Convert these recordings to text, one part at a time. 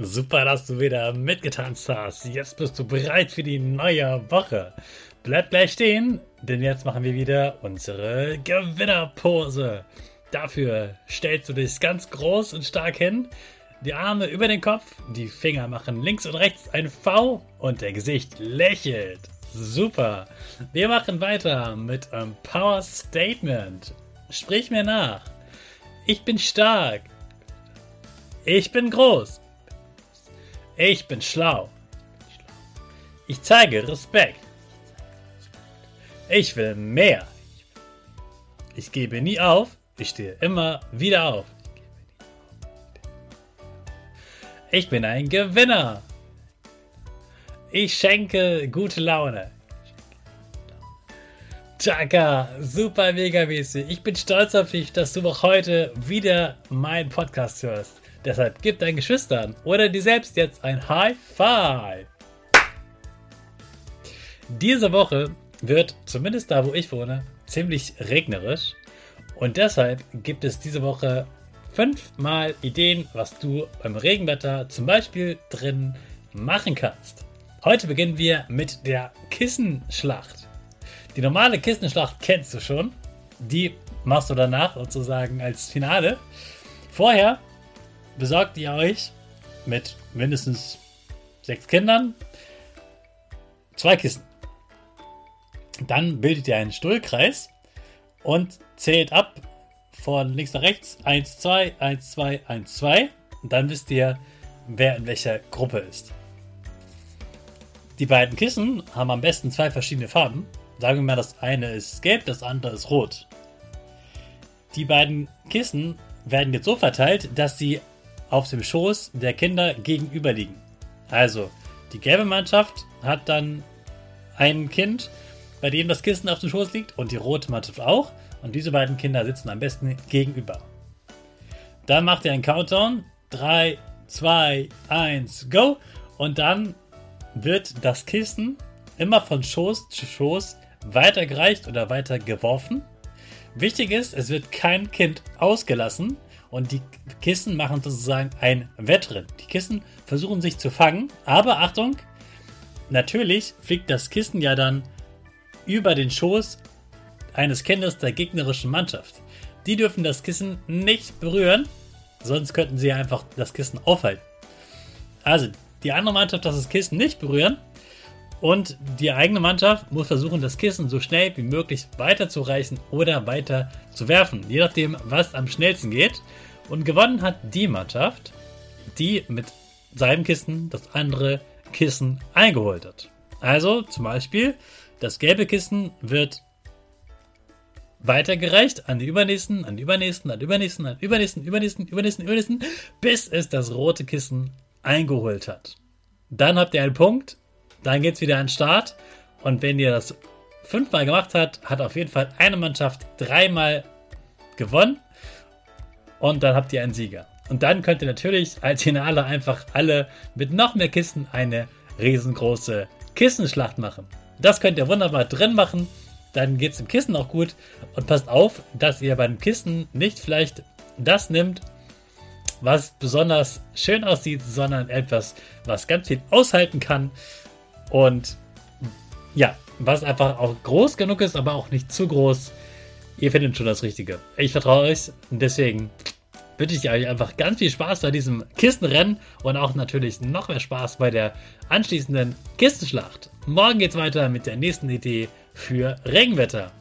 Super, dass du wieder mitgetanzt hast. Jetzt bist du bereit für die neue Woche. Bleib gleich stehen, denn jetzt machen wir wieder unsere Gewinnerpose. Dafür stellst du dich ganz groß und stark hin, die Arme über den Kopf, die Finger machen links und rechts ein V und der Gesicht lächelt. Super. Wir machen weiter mit einem Power Statement. Sprich mir nach. Ich bin stark. Ich bin groß. Ich bin schlau. Ich zeige Respekt. Ich will mehr. Ich gebe nie auf. Ich stehe immer wieder auf. Ich bin ein Gewinner. Ich schenke gute Laune. Chaka, super mega mäßig. Ich bin stolz auf dich, dass du auch heute wieder meinen Podcast hörst. Deshalb gib deinen Geschwistern oder dir selbst jetzt ein High Five. Diese Woche wird, zumindest da wo ich wohne, ziemlich regnerisch. Und deshalb gibt es diese Woche fünfmal Ideen, was du beim Regenwetter zum Beispiel drin machen kannst. Heute beginnen wir mit der Kissenschlacht. Die normale Kissenschlacht kennst du schon. Die machst du danach sozusagen als Finale. Vorher besorgt ihr euch mit mindestens sechs Kindern zwei Kissen. Dann bildet ihr einen Stuhlkreis und zählt ab von links nach rechts 1, 2, 1, 2, 1, 2. Und dann wisst ihr, wer in welcher Gruppe ist. Die beiden Kissen haben am besten zwei verschiedene Farben. Sagen wir mal, das eine ist gelb, das andere ist rot. Die beiden Kissen werden jetzt so verteilt, dass sie auf dem Schoß der Kinder gegenüberliegen. Also, die gelbe Mannschaft hat dann ein Kind, bei dem das Kissen auf dem Schoß liegt und die rote Mannschaft auch. Und diese beiden Kinder sitzen am besten gegenüber. Dann macht ihr einen Countdown. 3, 2, 1, go. Und dann wird das Kissen immer von Schoß zu Schoß weitergereicht oder weiter geworfen. Wichtig ist, es wird kein Kind ausgelassen, und die Kissen machen sozusagen ein Wettrennen. Die Kissen versuchen sich zu fangen, aber Achtung, natürlich fliegt das Kissen ja dann über den Schoß eines Kindes der gegnerischen Mannschaft. Die dürfen das Kissen nicht berühren, sonst könnten sie einfach das Kissen aufhalten. Also, die andere Mannschaft darf das Kissen nicht berühren und die eigene Mannschaft muss versuchen, das Kissen so schnell wie möglich weiterzureichen oder weiter zu werfen, je nachdem, was am schnellsten geht. Und gewonnen hat die Mannschaft, die mit seinem Kissen das andere Kissen eingeholt hat. Also zum Beispiel, das gelbe Kissen wird weitergereicht an die übernächsten, an die übernächsten, an die übernächsten, an die übernächsten, übernächsten, übernächsten, übernächsten, bis es das rote Kissen eingeholt hat. Dann habt ihr einen Punkt dann geht es wieder an den Start. Und wenn ihr das fünfmal gemacht habt, hat auf jeden Fall eine Mannschaft dreimal gewonnen. Und dann habt ihr einen Sieger. Und dann könnt ihr natürlich als Finale einfach alle mit noch mehr Kisten eine riesengroße Kissenschlacht machen. Das könnt ihr wunderbar drin machen. Dann geht es dem Kissen auch gut. Und passt auf, dass ihr beim Kissen nicht vielleicht das nimmt, was besonders schön aussieht, sondern etwas, was ganz viel aushalten kann und ja, was einfach auch groß genug ist, aber auch nicht zu groß. Ihr findet schon das Richtige. Ich vertraue euch und deswegen wünsche ich euch einfach ganz viel Spaß bei diesem Kistenrennen und auch natürlich noch mehr Spaß bei der anschließenden Kistenschlacht. Morgen geht's weiter mit der nächsten Idee für Regenwetter.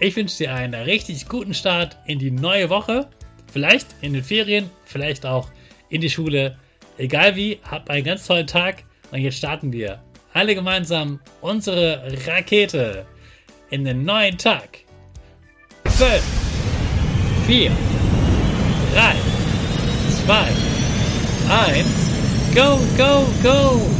Ich wünsche dir einen richtig guten Start in die neue Woche. Vielleicht in den Ferien, vielleicht auch in die Schule. Egal wie, habt einen ganz tollen Tag und jetzt starten wir alle gemeinsam unsere Rakete in den neuen Tag. 5, 4, 3, 2, 1, go, go, go!